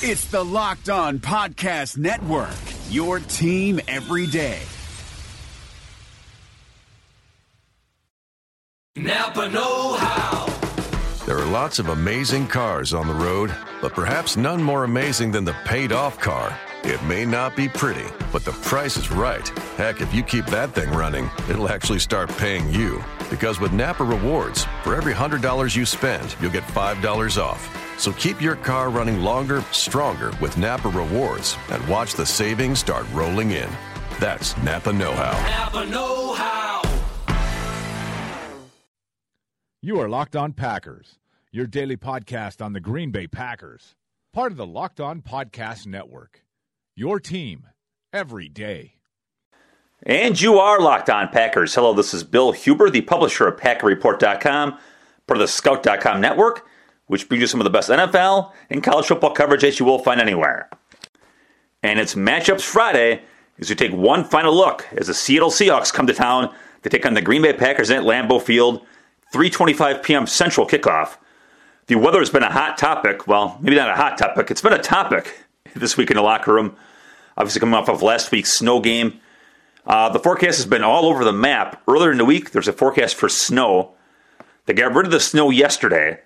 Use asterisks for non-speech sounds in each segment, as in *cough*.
It's the Locked On Podcast Network, your team every day. Napa Know How. There are lots of amazing cars on the road, but perhaps none more amazing than the paid off car. It may not be pretty, but the price is right. Heck, if you keep that thing running, it'll actually start paying you. Because with Napa Rewards, for every $100 you spend, you'll get $5 off. So keep your car running longer, stronger with Napa Rewards and watch the savings start rolling in. That's Napa Know How. Napa Know How. You are Locked On Packers, your daily podcast on the Green Bay Packers, part of the Locked On Podcast Network. Your team every day. And you are Locked On Packers. Hello, this is Bill Huber, the publisher of PackerReport.com, part of the Scout.com network, which brings you some of the best NFL and college football coverage that you will find anywhere. And it's Matchups Friday as we take one final look as the Seattle Seahawks come to town to take on the Green Bay Packers at Lambeau Field, 3:25 p.m. Central kickoff. The weather has been a hot topic. Well, maybe not a hot topic. It's been a topic this week in the locker room. Obviously, coming off of last week's snow game. Uh, the forecast has been all over the map. Earlier in the week, there's a forecast for snow. They got rid of the snow yesterday.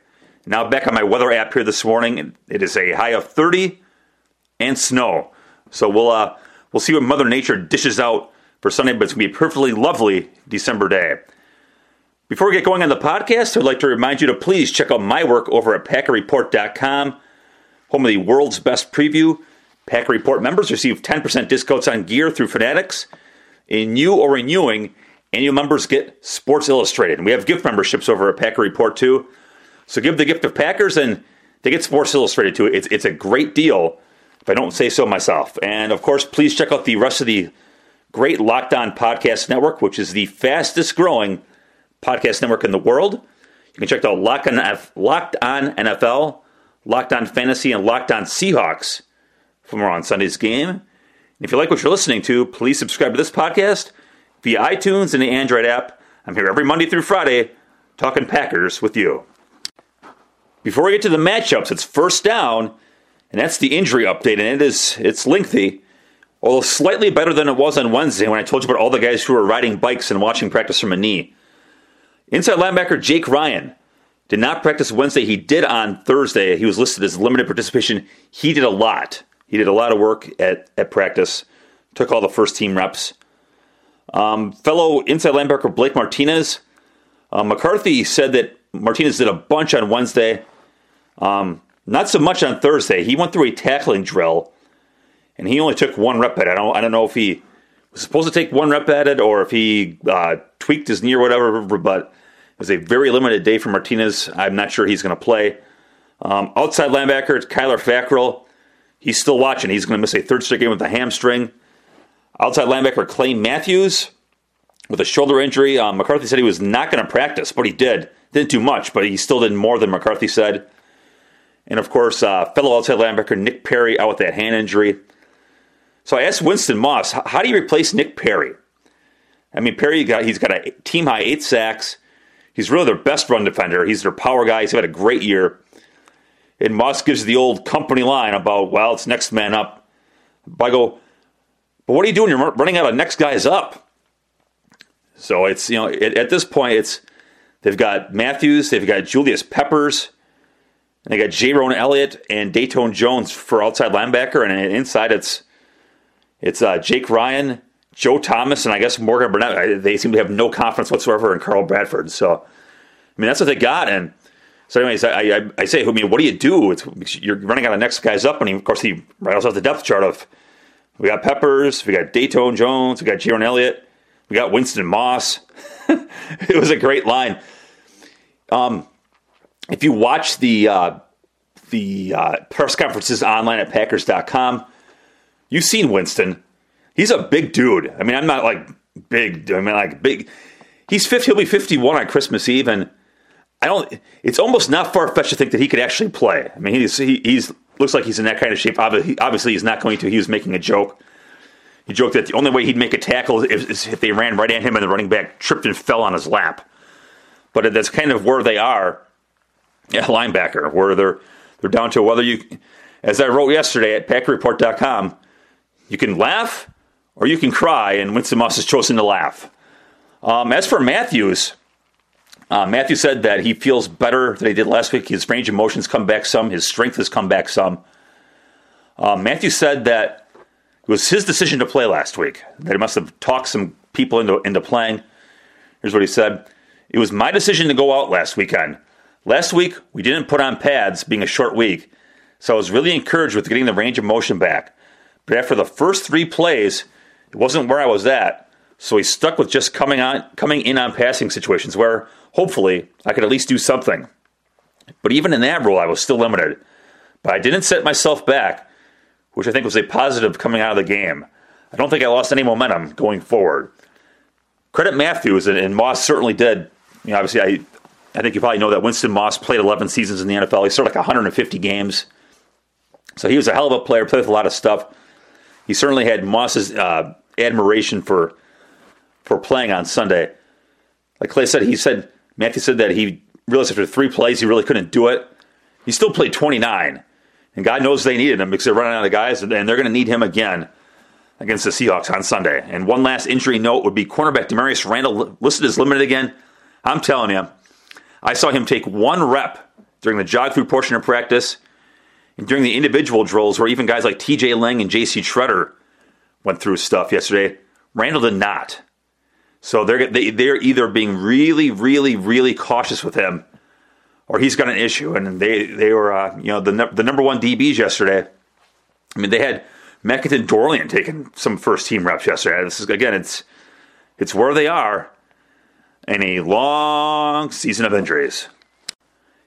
Now back on my weather app here this morning, it is a high of 30 and snow. So we'll uh, we'll see what Mother Nature dishes out for Sunday, but it's gonna be a perfectly lovely December day. Before we get going on the podcast, I'd like to remind you to please check out my work over at PackerReport.com, home of the world's best preview. Packer Report members receive 10% discounts on gear through Fanatics. In new or renewing, annual members get Sports Illustrated. And we have gift memberships over at Packer Report too. So give the gift of Packers and they get Sports Illustrated too. It's, it's a great deal, if I don't say so myself. And of course, please check out the rest of the great Locked On Podcast Network, which is the fastest growing podcast network in the world. You can check out Locked on, Locked on NFL, Locked on Fantasy, and Locked on Seahawks more on Sunday's game. And if you like what you're listening to, please subscribe to this podcast via iTunes and the Android app. I'm here every Monday through Friday talking Packers with you. Before we get to the matchups, it's first down, and that's the injury update, and it is it's lengthy, although slightly better than it was on Wednesday when I told you about all the guys who were riding bikes and watching practice from a knee. Inside linebacker Jake Ryan did not practice Wednesday. He did on Thursday. He was listed as limited participation. He did a lot. He did a lot of work at, at practice, took all the first team reps. Um, fellow inside linebacker Blake Martinez, uh, McCarthy said that Martinez did a bunch on Wednesday. Um, not so much on Thursday. He went through a tackling drill, and he only took one rep at it. I don't, I don't know if he was supposed to take one rep at it or if he uh, tweaked his knee or whatever, but it was a very limited day for Martinez. I'm not sure he's going to play. Um, outside linebacker, Kyler Fackrell. He's still watching. He's going to miss a third straight game with a hamstring. Outside linebacker, Clay Matthews with a shoulder injury. Um, McCarthy said he was not going to practice, but he did. Didn't do much, but he still did more than McCarthy said. And of course, uh, fellow outside linebacker Nick Perry out with that hand injury. So I asked Winston Moss, how do you replace Nick Perry? I mean, Perry got he's got a team high eight sacks. He's really their best run defender. He's their power guy. He's had a great year. And Moss gives the old company line about, well, it's next man up. But I go, but what are you doing? You're running out of next guys up. So it's you know at, at this point it's they've got Matthews, they've got Julius Peppers, they got Jayrone Elliott and Datone Jones for outside linebacker, and inside it's it's uh, Jake Ryan, Joe Thomas, and I guess Morgan Burnett. They seem to have no confidence whatsoever in Carl Bradford. So, I mean, that's what they got. And so, anyways, I, I, I say, I mean, what do you do? It's, you're running out of next guys up, and he, of course, he rattles off the depth chart of we got Peppers, we got Datone Jones, we got Jayrone Elliott, we got Winston Moss. *laughs* it was a great line. Um, if you watch the uh, the uh, press conferences online at Packers.com, you've seen Winston. He's a big dude. I mean, I'm not like big. I mean, like big. He's 50. He'll be 51 on Christmas Eve, and I don't. It's almost not far fetched to think that he could actually play. I mean, he's he, he's looks like he's in that kind of shape. Obviously, he's not going to. He was making a joke. He joked that the only way he'd make a tackle is if they ran right at him and the running back tripped and fell on his lap. But that's kind of where they are at linebacker, where they're they're down to whether you as I wrote yesterday at PackerReport.com, you can laugh or you can cry, and Winston Moss has chosen to laugh. Um, as for Matthews, uh, Matthew said that he feels better than he did last week. His range of motion's come back some. His strength has come back some. Uh, Matthew said that it was his decision to play last week. That he must have talked some people into into playing. Here's what he said: It was my decision to go out last weekend. Last week we didn't put on pads, being a short week, so I was really encouraged with getting the range of motion back. But after the first three plays, it wasn't where I was at. So he stuck with just coming on, coming in on passing situations where hopefully I could at least do something. But even in that role, I was still limited. But I didn't set myself back, which I think was a positive coming out of the game. I don't think I lost any momentum going forward. Credit Matthews, and, and Moss certainly did. You know, obviously, I, I think you probably know that Winston Moss played 11 seasons in the NFL. He started like 150 games. So he was a hell of a player, played with a lot of stuff. He certainly had Moss's uh, admiration for for playing on Sunday. Like Clay said, he said Matthew said that he realized after three plays he really couldn't do it. He still played 29, and God knows they needed him because they're running out of guys, and they're going to need him again against the Seahawks on Sunday. And one last injury note would be cornerback Damarious Randall listed as limited again. I'm telling you, I saw him take one rep during the jog through portion of practice and during the individual drills where even guys like TJ Lang and JC Tretter went through stuff yesterday. Randall did not. So they're they, they're either being really, really, really cautious with him, or he's got an issue. And they they were uh, you know the the number one DBs yesterday. I mean they had Makinton Dorleant taking some first team reps yesterday. This is again it's it's where they are in a long season of injuries.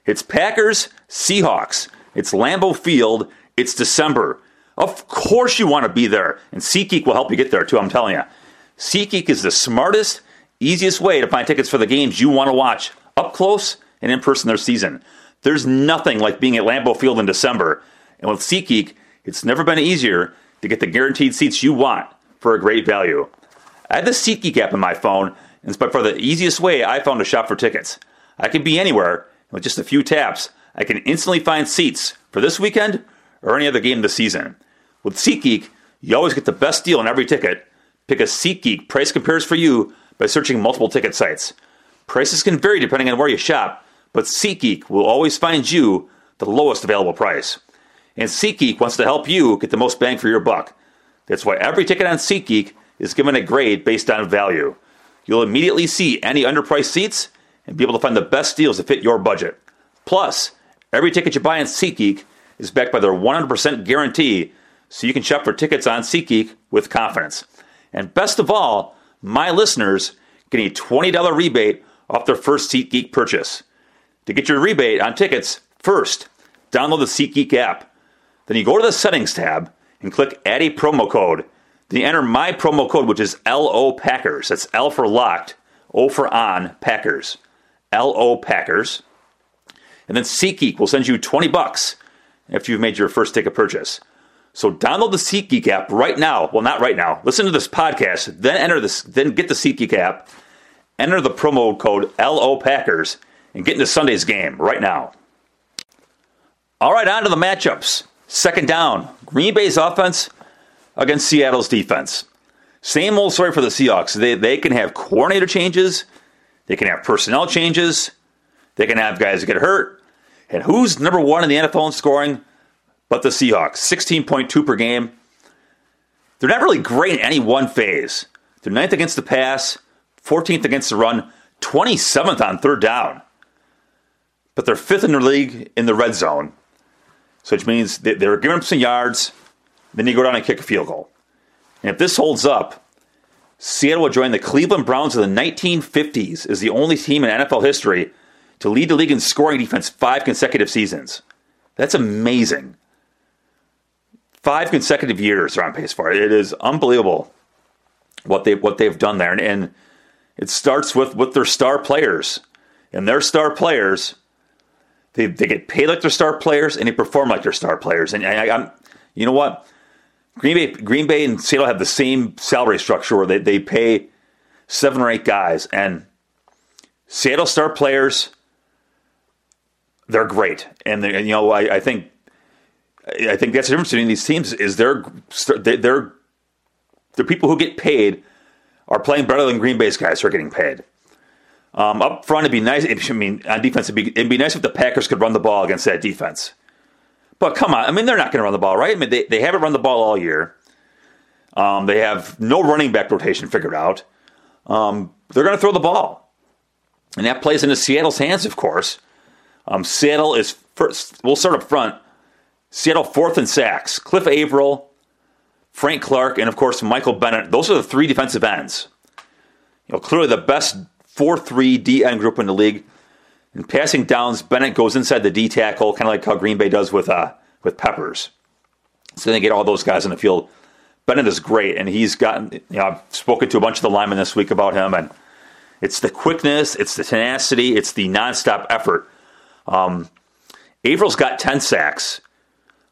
It's Packers Seahawks. It's Lambeau Field. It's December. Of course you want to be there, and SeatGeek will help you get there too. I'm telling you. SeatGeek is the smartest, easiest way to find tickets for the games you want to watch up close and in person this season. There's nothing like being at Lambeau Field in December. And with SeatGeek, it's never been easier to get the guaranteed seats you want for a great value. I have the SeatGeek app on my phone, and it's by far the easiest way I found to shop for tickets. I can be anywhere, and with just a few taps, I can instantly find seats for this weekend or any other game this season. With SeatGeek, you always get the best deal on every ticket Pick a SeatGeek price compares for you by searching multiple ticket sites. Prices can vary depending on where you shop, but SeatGeek will always find you the lowest available price. And SeatGeek wants to help you get the most bang for your buck. That's why every ticket on SeatGeek is given a grade based on value. You'll immediately see any underpriced seats and be able to find the best deals to fit your budget. Plus, every ticket you buy on SeatGeek is backed by their 100% guarantee, so you can shop for tickets on SeatGeek with confidence. And best of all, my listeners get a $20 rebate off their first SeatGeek purchase. To get your rebate on tickets, first, download the SeatGeek app. Then you go to the settings tab and click add a promo code. Then you enter my promo code, which is LO Packers. That's L for locked, O for on, Packers. LO Packers. And then SeatGeek will send you 20 bucks after you've made your first ticket purchase. So download the SeatGeek app right now. Well, not right now. Listen to this podcast, then enter this, then get the SeatGeek app, enter the promo code LO Packers, and get into Sunday's game right now. All right, on to the matchups. Second down, Green Bay's offense against Seattle's defense. Same old story for the Seahawks. They, they can have coordinator changes, they can have personnel changes, they can have guys get hurt. And who's number one in the NFL in scoring? But the Seahawks, 16.2 per game. They're not really great in any one phase. They're ninth against the pass, 14th against the run, 27th on third down. But they're fifth in the league in the red zone, so which means they're giving up some yards. Then you go down and kick a field goal. And if this holds up, Seattle will join the Cleveland Browns of the 1950s as the only team in NFL history to lead the league in scoring defense five consecutive seasons. That's amazing five consecutive years they're on pace for it. It is unbelievable what they what they've done there, and, and it starts with with their star players and their star players. They, they get paid like their star players and they perform like their star players. And I, am you know what, Green Bay, Green Bay and Seattle have the same salary structure where they, they pay seven or eight guys, and Seattle star players, they're great. And, they, you know, I, I think I think that's the difference between these teams is they're they're the people who get paid are playing better than Green Bay's guys who are getting paid. Um, up front, it'd be nice. I mean, on defense, it'd be, it'd be nice if the Packers could run the ball against that defense. But come on, I mean, they're not going to run the ball, right? I mean, they, they haven't run the ball all year. Um, they have no running back rotation figured out. Um, they're going to throw the ball. And that plays into Seattle's hands, of course. Um, Seattle is first. We'll start up front. Seattle fourth in sacks. Cliff Avril, Frank Clark, and of course Michael Bennett. Those are the three defensive ends. You know, clearly the best 4 3 D end group in the league. In passing downs, Bennett goes inside the D tackle, kind of like how Green Bay does with uh, with Peppers. So they get all those guys in the field. Bennett is great, and he's gotten. You know, I've spoken to a bunch of the linemen this week about him, and it's the quickness, it's the tenacity, it's the nonstop effort. Um, Avril's got ten sacks.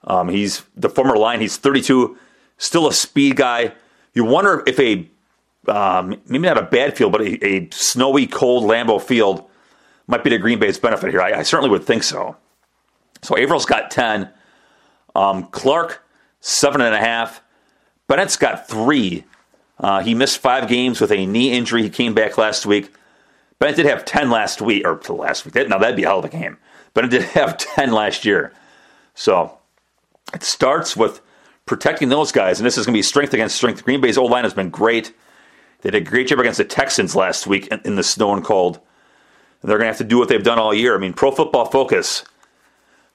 Um, he's the former line. He's 32, still a speed guy. You wonder if a um, maybe not a bad field, but a, a, snowy, cold Lambeau field might be to Green Bay's benefit here. I, I certainly would think so. So Avril's got 10. Um, Clark, seven and a half. Bennett's got three. Uh, he missed five games with a knee injury. He came back last week. Bennett did have 10 last week, or last week. Now, that'd be a hell of a game. Bennett did *laughs* have 10 last year. So it starts with protecting those guys, and this is going to be strength against strength. Green Bay's old line has been great. They did a great job against the Texans last week in the snow and cold. And they're going to have to do what they've done all year. I mean, Pro Football Focus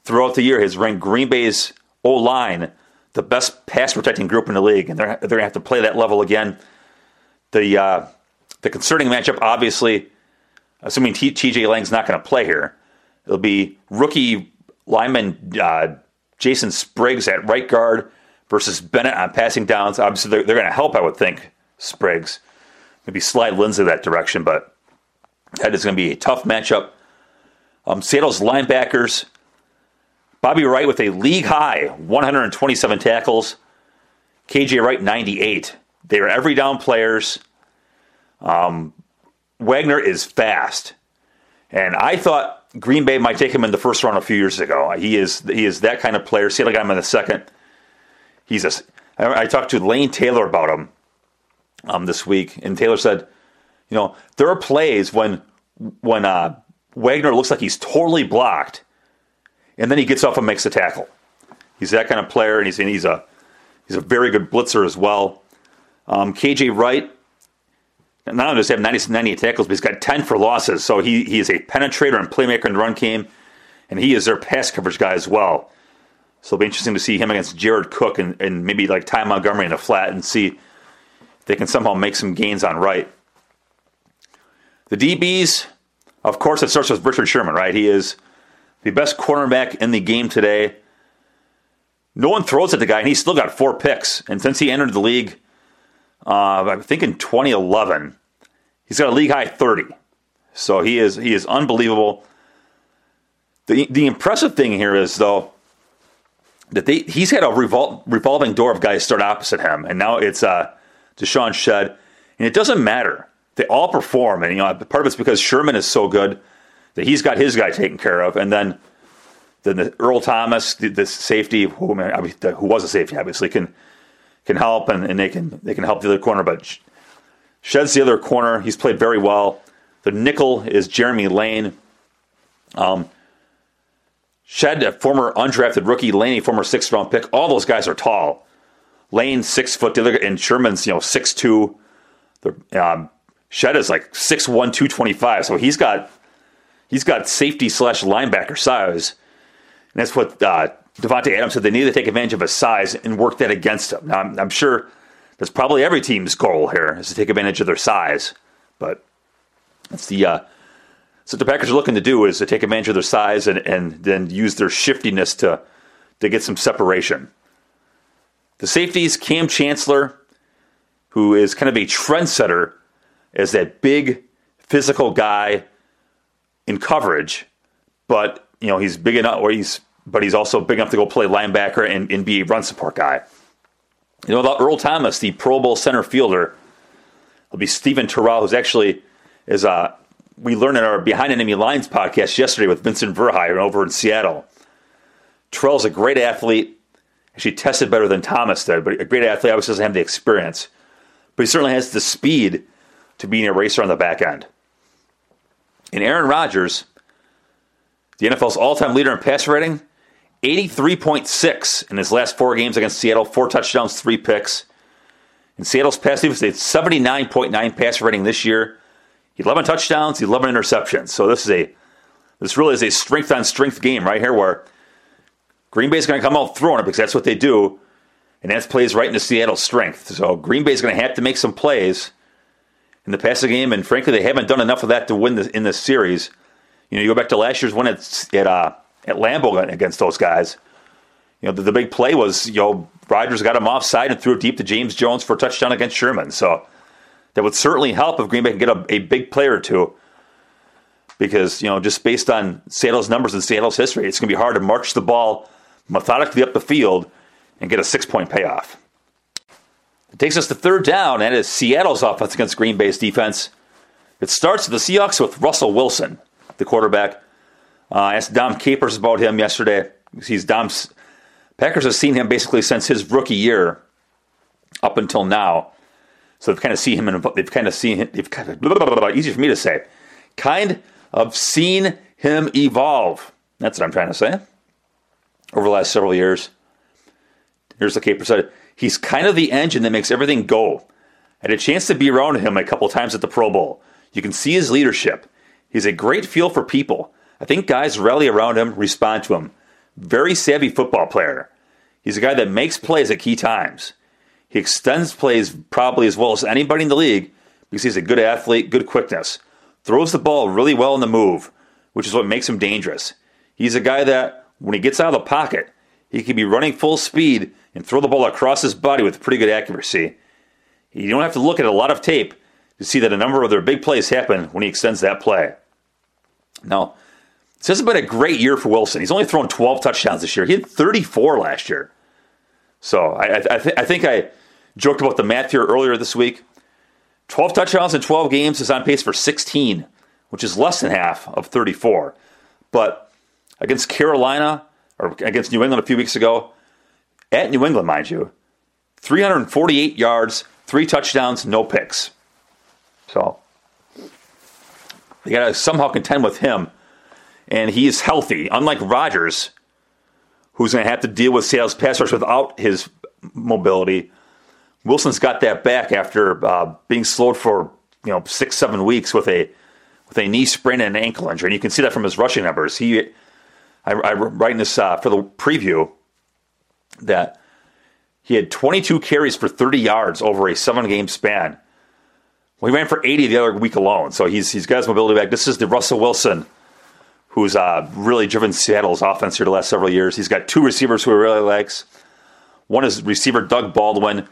throughout the year has ranked Green Bay's O line the best pass protecting group in the league, and they're, they're going to have to play that level again. The uh, the concerning matchup, obviously, assuming TJ Lang's not going to play here, it'll be rookie lineman uh, Jason Spriggs at right guard versus Bennett on passing downs. Obviously, they're, they're going to help, I would think, Spriggs maybe slide Linsley that direction, but that is going to be a tough matchup. Um, Seattle's linebackers, Bobby Wright with a league high 127 tackles, KJ Wright 98. They are every down players. Um, Wagner is fast, and I thought Green Bay might take him in the first round a few years ago. He is he is that kind of player. Seattle got him in the second. He's a. I talked to Lane Taylor about him um, this week, and Taylor said, you know, there are plays when when uh, Wagner looks like he's totally blocked, and then he gets off and makes a tackle. He's that kind of player, and he's and he's a he's a very good blitzer as well. Um, KJ Wright, not only does he have 90, 98 tackles, but he's got 10 for losses. So he, he is a penetrator and playmaker in the run game, and he is their pass coverage guy as well. So it'll be interesting to see him against Jared Cook and, and maybe like Ty Montgomery in the flat and see if they can somehow make some gains on right. The DBs, of course, it starts with Richard Sherman, right? He is the best cornerback in the game today. No one throws at the guy, and he's still got four picks. And since he entered the league, uh, I think in 2011, he's got a league high 30. So he is he is unbelievable. The the impressive thing here is though that they he's had a revol- revolving door of guys start opposite him, and now it's uh, DeShawn Shead, and it doesn't matter. They all perform, and you know part of it's because Sherman is so good that he's got his guy taken care of, and then then the Earl Thomas, the, the safety, who, who, was a safety, obviously can can help, and, and they can they can help the other corner. But Shead's the other corner. He's played very well. The nickel is Jeremy Lane. Um, Shead, a former undrafted rookie, Lane, a former sixth round pick. All those guys are tall. Lane six foot, the other and Sherman's you know six two. The um, Shead is like six one two twenty five. So he's got he's got safety slash linebacker size, and that's what uh, Davante Adams said. They need to take advantage of his size and work that against him. Now I'm, I'm sure that's probably every team's goal here is to take advantage of their size, but that's the uh, so the Packers are looking to do is to take advantage of their size and, and then use their shiftiness to to get some separation. The safeties, Cam Chancellor, who is kind of a trendsetter as that big physical guy in coverage, but you know he's big enough, or he's but he's also big enough to go play linebacker and, and be a run support guy. You know about Earl Thomas, the Pro Bowl center fielder. It'll be Steven Terrell, who's actually is uh we learned in our Behind Enemy Lines podcast yesterday with Vincent Verhei over in Seattle. Terrell's a great athlete She tested better than Thomas did, but a great athlete obviously doesn't have the experience. But he certainly has the speed to be an eraser on the back end. And Aaron Rodgers, the NFL's all time leader in pass rating, 83.6 in his last four games against Seattle, four touchdowns, three picks. In Seattle's pass defense, they had 79.9 pass rating this year. 11 touchdowns, 11 interceptions. So this is a this really is a strength on strength game right here where Green Bay's going to come out throwing it because that's what they do. And that plays right into Seattle's strength. So Green Bay's going to have to make some plays in the passing game, and frankly, they haven't done enough of that to win this, in this series. You know, you go back to last year's win at at, uh, at Lambeau against those guys. You know, the, the big play was you know Rodgers got him offside and threw it deep to James Jones for a touchdown against Sherman. So that would certainly help if Green Bay can get a, a big player or two. Because, you know, just based on Seattle's numbers and Seattle's history, it's going to be hard to march the ball methodically up the field and get a six point payoff. It takes us to third down, and it is Seattle's offense against Green Bay's defense. It starts with the Seahawks with Russell Wilson, the quarterback. Uh, I asked Dom Capers about him yesterday. He's Dom's Packers have seen him basically since his rookie year up until now. So they've kind of seen him, and they've kind of seen him. They've kind of blah, blah, blah, easy for me to say, kind of seen him evolve. That's what I'm trying to say. Over the last several years, here's the caper said he's kind of the engine that makes everything go. I had a chance to be around him a couple times at the Pro Bowl. You can see his leadership. He's a great feel for people. I think guys rally around him, respond to him. Very savvy football player. He's a guy that makes plays at key times. He extends plays probably as well as anybody in the league because he's a good athlete, good quickness. Throws the ball really well in the move, which is what makes him dangerous. He's a guy that, when he gets out of the pocket, he can be running full speed and throw the ball across his body with pretty good accuracy. You don't have to look at a lot of tape to see that a number of their big plays happen when he extends that play. Now, this hasn't been a great year for Wilson. He's only thrown 12 touchdowns this year. He had 34 last year. So I, I, th- I think I joked about the math here earlier this week. 12 touchdowns in 12 games is on pace for 16, which is less than half of 34. But against Carolina or against New England a few weeks ago, at New England, mind you, 348 yards, three touchdowns, no picks. So they got to somehow contend with him. And he is healthy, unlike Rodgers, who's going to have to deal with Seattle's pass rush without his mobility. Wilson's got that back after uh, being slowed for you know six seven weeks with a with a knee sprain and an ankle injury, and you can see that from his rushing numbers. He, I, I write in this uh, for the preview that he had 22 carries for 30 yards over a seven game span. Well, he ran for 80 the other week alone, so he's he's got his mobility back. This is the Russell Wilson who's uh, really driven Seattle's offense here the last several years. He's got two receivers who he really likes. One is receiver Doug Baldwin,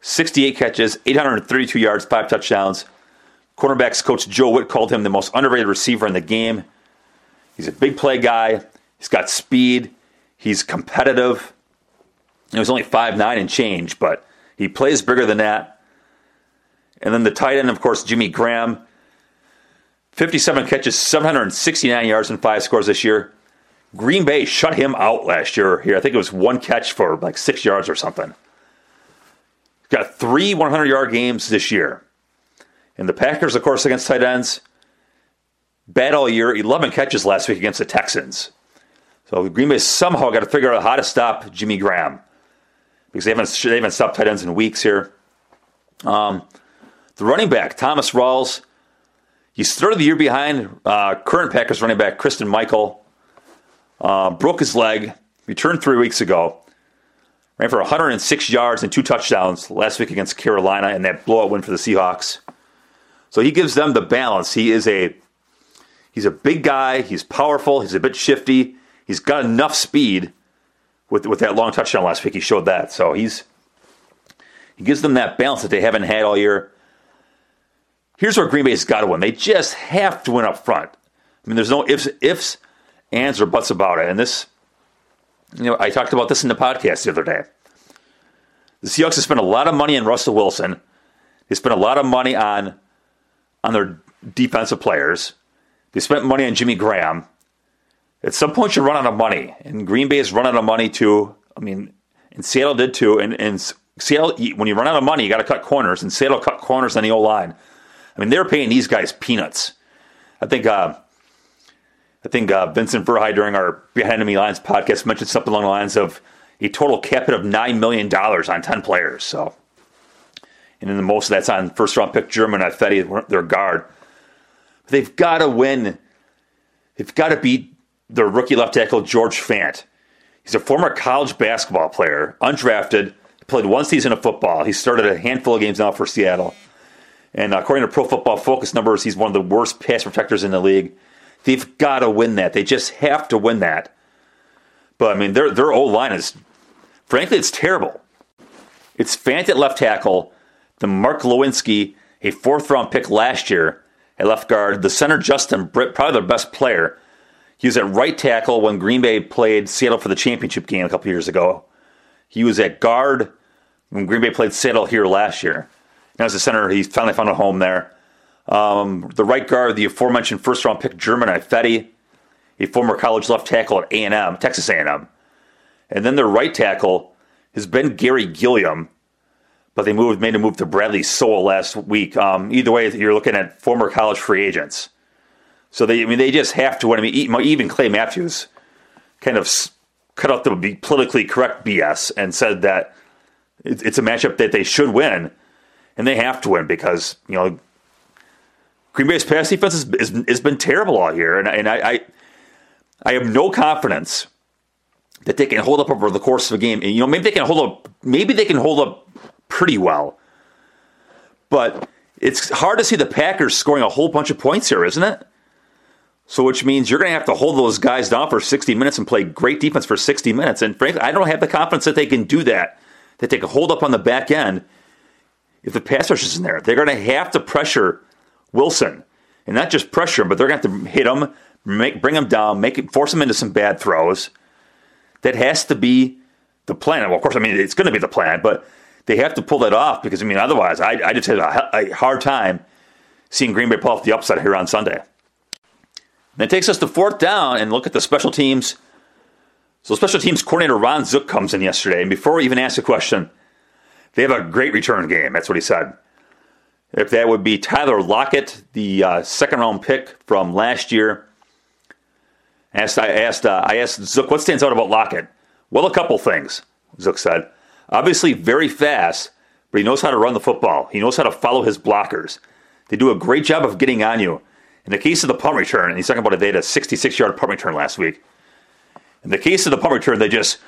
68 catches, 832 yards, five touchdowns. Cornerbacks coach Joe Whitt called him the most underrated receiver in the game. He's a big play guy. He's got speed. He's competitive. He was only five nine and change, but he plays bigger than that. And then the tight end, of course, Jimmy Graham. 57 catches, 769 yards, and five scores this year. Green Bay shut him out last year. Here, I think it was one catch for like six yards or something. Got three 100 yard games this year. And the Packers, of course, against tight ends, bad all year. 11 catches last week against the Texans. So Green Bay somehow got to figure out how to stop Jimmy Graham because they haven't they haven't stopped tight ends in weeks here. Um, the running back Thomas Rawls he started the year behind uh, current Packers running back Christine Michael. Uh, broke his leg, returned three weeks ago. Ran for 106 yards and two touchdowns last week against Carolina and that blowout win for the Seahawks. So he gives them the balance. He is a he's a big guy. He's powerful. He's a bit shifty. He's got enough speed with with that long touchdown last week. He showed that. So he's he gives them that balance that they haven't had all year here's where Green Bay's got to win. They just have to win up front. I mean, there's no ifs, ifs, ands, or buts about it. And this, you know, I talked about this in the podcast the other day. The Seahawks have spent a lot of money on Russell Wilson. They spent a lot of money on on their defensive players. They spent money on Jimmy Graham. At some point, you run out of money, and Green Bay is running out of money too. I mean, and Seattle did too. And, and Seattle, when you run out of money, you got to cut corners, and Seattle cut corners on the O line. I mean, they're paying these guys peanuts. I think uh, I think uh, Vincent Verhei during our Behind Enemy Lines podcast mentioned something along the lines of a total cap hit of nine million dollars on ten players. So, and then the most of that's on first round pick Germain Ifedi, their guard. They've got to win. They've got to beat their rookie left tackle George Fant. He's a former college basketball player, undrafted, played one season of football. He started a handful of games now for Seattle. And according to Pro Football Focus numbers, he's one of the worst pass protectors in the league. They've got to win that. They just have to win that. But I mean, their their old line is, frankly, it's terrible. It's Fant at left tackle, the Mark Glowinski, a fourth round pick last year at left guard, the center Justin Britt, probably their best player. He was at right tackle when Green Bay played Seattle for the championship game a couple years ago. He was at guard when Green Bay played Seattle here last year. Now as a center, he finally found a home there. Um, the right guard, the aforementioned first-round pick Germain Ifedi, a former college left tackle at A&M, Texas A&M. And then their right tackle has been Gary Gilliam, but they moved made a move to Bradley Sowell last week. Um, either way, you're looking at former college free agents. So they, I mean, they just have to. I mean, even Clay Matthews kind of cut out the politically correct BS and said that it's a matchup that they should win, and they have to win because you know Green Bay's pass defense has, has been terrible all year, and, and I, I, I have no confidence that they can hold up over the course of a game. And, you know, maybe they can hold up, maybe they can hold up pretty well, but it's hard to see the Packers scoring a whole bunch of points here, isn't it? So, which means you're going to have to hold those guys down for 60 minutes and play great defense for 60 minutes. And frankly, I don't have the confidence that they can do that, that they can hold up on the back end if the pass rush isn't there. They're going to have to pressure Wilson. And not just pressure him, but they're going to have to hit him, make, bring him down, make it, force him into some bad throws. That has to be the plan. Well, of course, I mean, it's going to be the plan, but they have to pull that off because, I mean, otherwise, I, I just had a, a hard time seeing Green Bay pull off the upset here on Sunday. That takes us to fourth down and look at the special teams. So, special teams coordinator Ron Zook comes in yesterday, and before we even ask a question, they have a great return game. That's what he said. If that would be Tyler Lockett, the uh, second round pick from last year. Asked, I asked, uh, I asked Zook, what stands out about Lockett? Well, a couple things. Zook said. Obviously, very fast, but he knows how to run the football. He knows how to follow his blockers. They do a great job of getting on you. In the case of the punt return, and he's talking about it, they had a 66 yard punt return last week. In the case of the punt return, they just,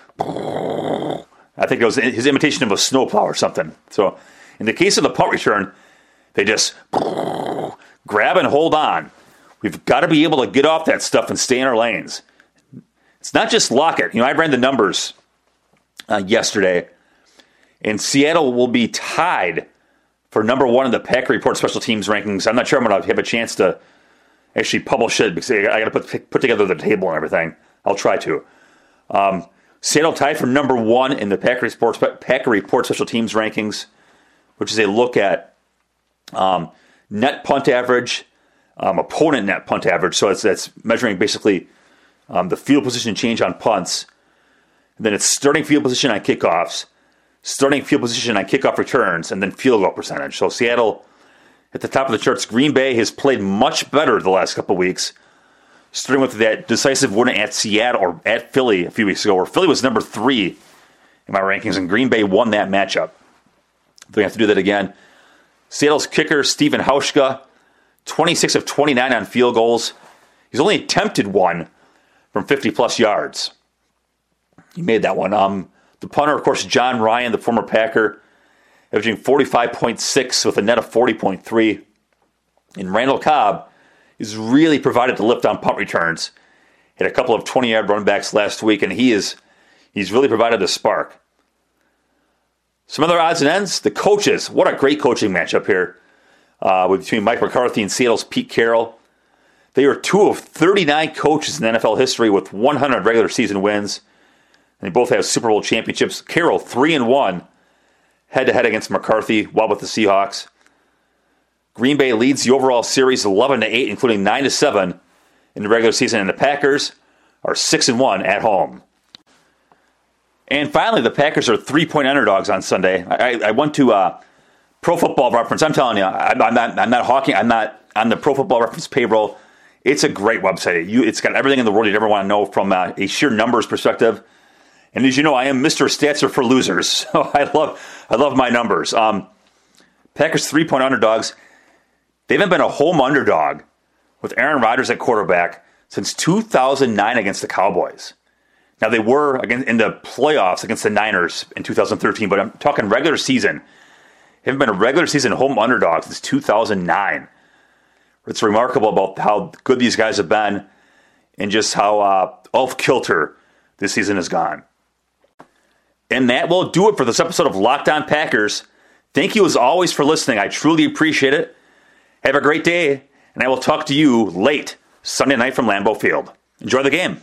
I think it was his imitation of a snowplow or something. So, in the case of the punt return, they just grab and hold on. We've got to be able to get off that stuff and stay in our lanes. It's not just Lockett. You know, I ran the numbers uh, yesterday, and Seattle will be tied for number one in the Packer Report special teams rankings. I'm not sure I'm going to have a chance to actually publish it because I got to put put together the table and everything. I'll try to. Um, Seattle tied for number one in the Packer Report, Packer Report special teams rankings, which is a look at um, net punt average, um, opponent net punt average. So it's that's measuring basically um, the field position change on punts. And then it's starting field position on kickoffs, starting field position on kickoff returns, and then field goal percentage. So Seattle at the top of the charts. Green Bay has played much better the last couple weeks, starting with that decisive win at Seattle or at Philly a few weeks ago, where Philly was number three in my rankings, and Green Bay won that matchup. They have to do that again. Seattle's kicker, Steven Hauschka, 26 of 29 on field goals. He's only attempted one from 50 plus yards. He made that one. Um, the punter, of course, Jon Ryan, the former Packer, averaging 45.6 with a net of 40.3. And Randall Cobb is really provided to lift on punt returns. Hit a couple of 20 yard run backs last week, and he is he's really provided the spark. Some other odds and ends. The coaches. What a great coaching matchup here uh, between Mike McCarthy and Seattle's Pete Carroll. They are two of 39 coaches in NFL history with 100 regular season wins. And they both have Super Bowl championships. Carroll, 3 and 1 head to head against McCarthy while with the Seahawks. Green Bay leads the overall series 11 to 8, including 9 to 7 in the regular season, and the Packers are 6 and 1 at home. And finally, the Packers are three point underdogs on Sunday. I, I went to uh, Pro Football Reference. I'm telling you, I'm, I'm, not. I'm not hawking. I'm not on the Pro Football Reference payroll. It's a great website. You, it's got everything in the world you'd ever want to know from uh, a sheer numbers perspective. And as you know, I am Mr. Stats are for losers, *laughs* so I love I love my numbers. Um, Packers three point underdogs. They haven't been a home underdog with Aaron Rodgers at quarterback since 2009 against the Cowboys. Now they were in the playoffs against the Niners in 2013, but I'm talking regular season. They haven't been a regular season home underdog since 2009. It's remarkable about how good these guys have been and just how uh, off kilter this season has gone. And that will do it for this episode of Locked On Packers. Thank you as always for listening. I truly appreciate it. Have a great day, and I will talk to you late Sunday night from Lambeau Field. Enjoy the game.